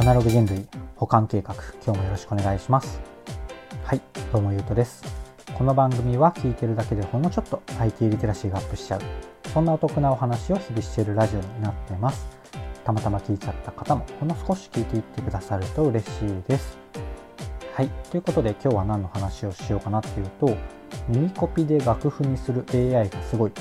アナログ人類保管計画今日もよろしくお願いします。はいどうもゆうとです。この番組は聞いてるだけでほんのちょっと IT リテラシーがアップしちゃう。そんなお得なお話を日々しているラジオになってます。たまたま聞いちゃった方もほんの少し聞いていってくださると嬉しいです。はいということで今日は何の話をしようかなっていうと耳コピで楽譜にする AI がすごい。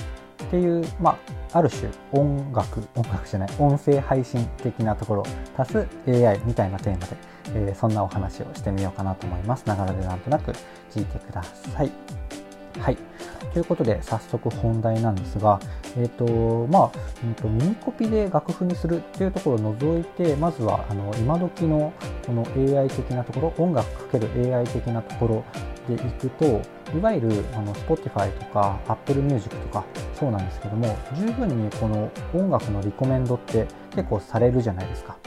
っていう、まあ、ある種音楽、音楽じゃない、音声配信的なところ、足す AI みたいなテーマで、えー、そんなお話をしてみようかなと思います。ながらでなんとなく聞いてください。はい。ということで、早速本題なんですが、えっ、ー、と、まあ、うんと、耳コピで楽譜にするっていうところを除いて、まずは、あの、今時のこの AI 的なところ、音楽かける AI 的なところでいくと、いわゆるあの Spotify とか Apple Music とかそうなんですけども十分にこの音楽のリコメンドって結構されるじゃないですか。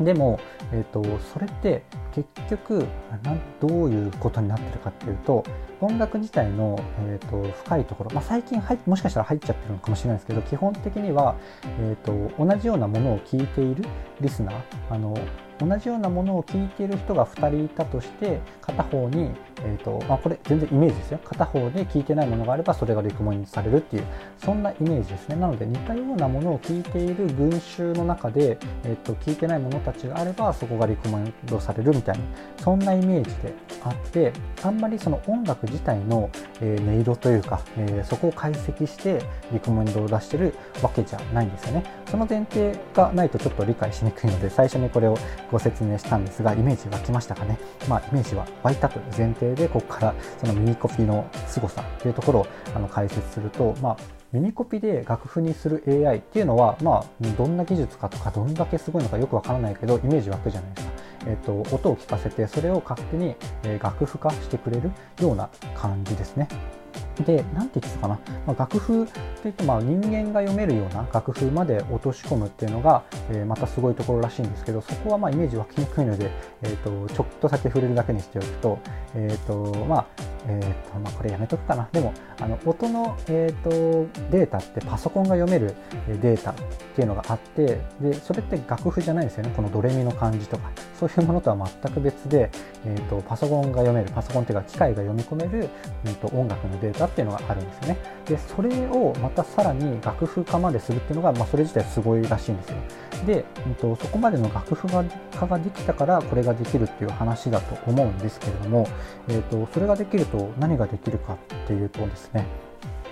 でも、えーと、それって結局なんどういうことになってるかっていうと音楽自体の、えーと、深いところ、まあ、最近入もしかしたら入っちゃってるのかもしれないですけど基本的には、えーと同じようなものを聴いているリスナーあの同じようなものを聞いている人が2人いたとして片方に、えーとまあ、これ全然イメージですよ。片方で聞いてないものがあればそれがリコメンドされるっていうそんなイメージですね。なので似たようなものを聞いている群衆の中で、えーと、聞いてないものたちがあればそこがリコメンドされるみたいなそんなイメージであってあんまりその音楽自体の、えー、音色というか、えー、そこを解析してリコメンドを出してるわけじゃないんですよね。その前提がないとちょっと理解しにくいので最初にこれをご説明したんですがイメージ湧きましたかね？まあイメージは湧いたという前提でここからその耳コピの凄さというところをあの解説するとまあ耳コピで楽譜にする AI っていうのは、まあ、どんな技術かとかどんだけすごいのかよくわからないけどイメージ湧くじゃないですか。えっと、音を聞かせてそれを勝手に、え楽譜化してくれるような感じですね。で、なんて言ってたかな、まあ、楽譜といってまあ人間が読めるような楽譜まで落とし込むっていうのが、えー、またすごいところらしいんですけど、そこはまあイメージ湧きにくいので、えーと、ちょっとだけ触れるだけにしておくと、えーとまあえーとまあ、これやめとくかな。でも、あの音の、えーと、データってパソコンが読めるデータっていうのがあって、でそれって楽譜じゃないですよね。このドレミの漢字とか、そういうものとは全く別で、えーと、パソコンが読める、パソコンっていうか機械が読み込める、えーと音楽のデータっていうのがあるんですよね。で、それをまたさらに楽譜化までするっていうのが、まあ、それ自体すごいらしいんですよ。で、えーと、そこまでの楽譜化ができたからこれができるっていう話だと思うんですけれども、えーと、それができるとと何ができるかっていうとですね、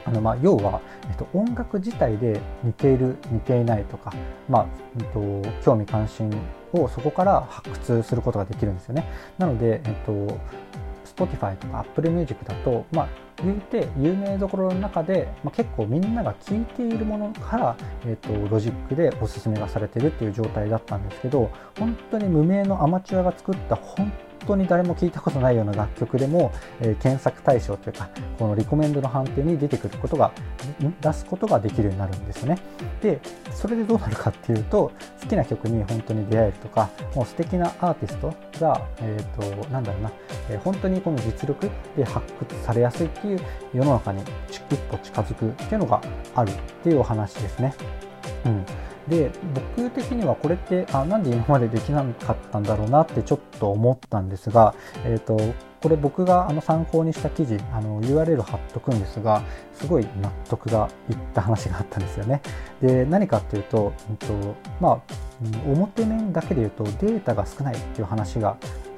あのまあ要は、えっと、音楽自体で似ている似ていないとか、まあえっと、興味関心をそこから発掘することができるんですよね。なので、えっと、Spotify とか Apple Music だと、まあ、言うて有名どころの中で、まあ、結構みんなが聴いているものから、えーと、ロジックでおすすめがされてるっていう状態だったんですけど本当に無名のアマチュアが作った本当に誰も聞いたことないような楽曲でも、えー、検索対象というかこのリコメンドの判定に出てくることが出すことができるようになるんですよね。でそれでどうなるかっていうと好きな曲に本当に出会えるとかもう素敵なアーティストが、えーと、なんだろうな、えー、本当にこの実力で発掘されやすいっていう世の中に一歩近づくっていうのがあるっていうお話ですね。うん。で僕的にはこれってあなんで今までできなかったんだろうなってちょっと思ったんですが、えーと、これ僕があの参考にした記事あの URL 貼っとくんですがすごい納得がいった話があったんですよね。で何かっていうと,、えーとまあ、表面だけで言うとデータが少ないっていう話が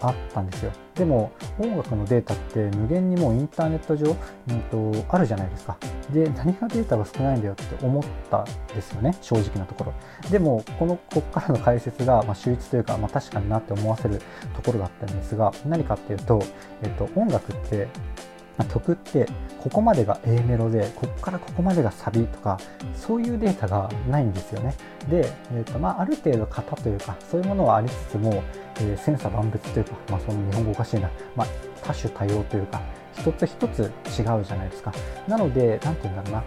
あったんですよ。でも音楽のデータって無限にもうインターネット上、うんと、あるじゃないですか。で何がデータが少ないんだよって思ったんですよね。正直なところ。でもこのこっからの解説が、まあ、秀逸というか、まあ、確かになって思わせるところだったんですが何かっていうと、えっと、音楽って曲ってここまでが A メロでここからここまでがサビとかそういうデータがないんですよね。で、えーとまあ、ある程度型というかそういうものはありつつも、えー、千差万別というか、まあ、その日本語おかしいな、まあ、多種多様というか一つ一つ違うじゃないですか。なので何て言うんだろうな。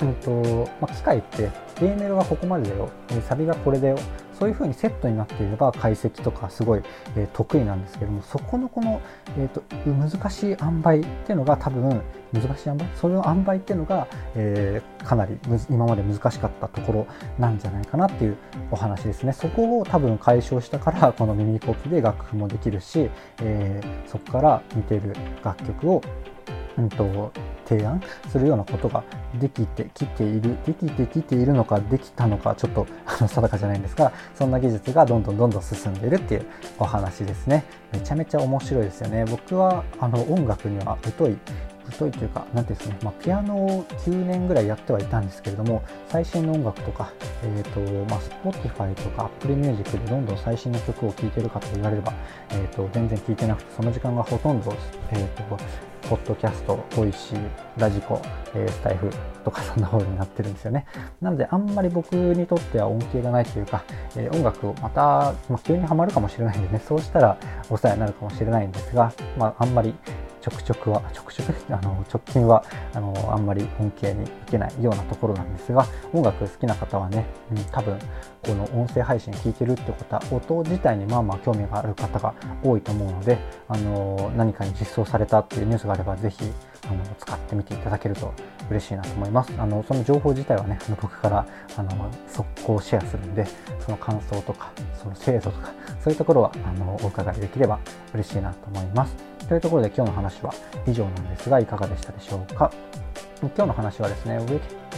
うんとまあ、機械って A メロがここまでだよ、サビがこれだよそういう風にセットになっていれば解析とかすごい、えー、得意なんですけどもそこのこの、えーと、難しい塩梅っていうのが多分難しい塩梅？それの塩梅っていうのが、えー、かなり今まで難しかったところなんじゃないかなっていうお話ですね。そこを多分解消したからこの耳コピで楽譜もできるし、えー、そこから似てる楽曲をうんと、提案するようなことができてきているできてきているのかできたのかちょっとあの定かじゃないんですが そんな技術がどんどんどんどん進んでいるっていうお話ですね。めちゃめちゃ面白いですよね。僕はあの音楽には疎い疎いというか、なんていうんですかね、まあ、ピアノを9年ぐらいやってはいたんですけれども、最新の音楽とか、えっ、ー、と、まあ、Spotify とか Apple Music でどんどん最新の曲を聴いてるかと言われれば、えっ、ー、と、全然聴いてなくて、その時間がほとんど、えっ、ー、と、ポッドキャスト、 Voicy、radiko、えー、スタエフとかそんな方になってるんですよね。なのであんまり僕にとっては恩恵がないというか、えー、音楽をまた、まあ、急にはまるかもしれないんでね、そうしたらお世話になるかもしれないんですが、まあ、あんまりちょくちょくは、ちょくちょく、あの、直近は、あの、あんまり恩恵に受けないようなところなんですが、音楽好きな方はね、うん、多分、この音声配信聞いてるってことは、音自体にまあまあ興味がある方が多いと思うので、あの、何かに実装されたっていうニュースがあれば、ぜひ、あの、使ってみていただけると嬉しいなと思います。あの、その情報自体はね、あの僕から、あの、速攻シェアするんで、その感想とか、その精度とか、そういうところは、あの、お伺いできれば嬉しいなと思います。というところで今日の話は以上なんですがいかがでしたでしょうか？今日の話はですね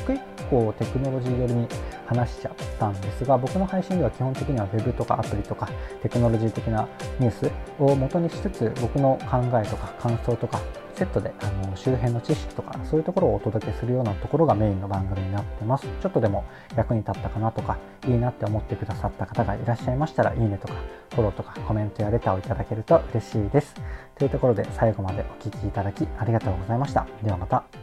結構テクノロジー寄りに話しちゃったんですが僕の配信では基本的には Web とかアプリとかテクノロジー的なニュースを元にしつつ僕の考えとか感想とかセットであの周辺の知識とかそういうところをお届けするようなところがメインの番組になってます。ちょっとでも役に立ったかなとかいいなって思ってくださった方がいらっしゃいましたらいいねとかフォローとかコメントやレターをいただけると嬉しいです。というところで最後までお聴きいただきありがとうございました。ではまた。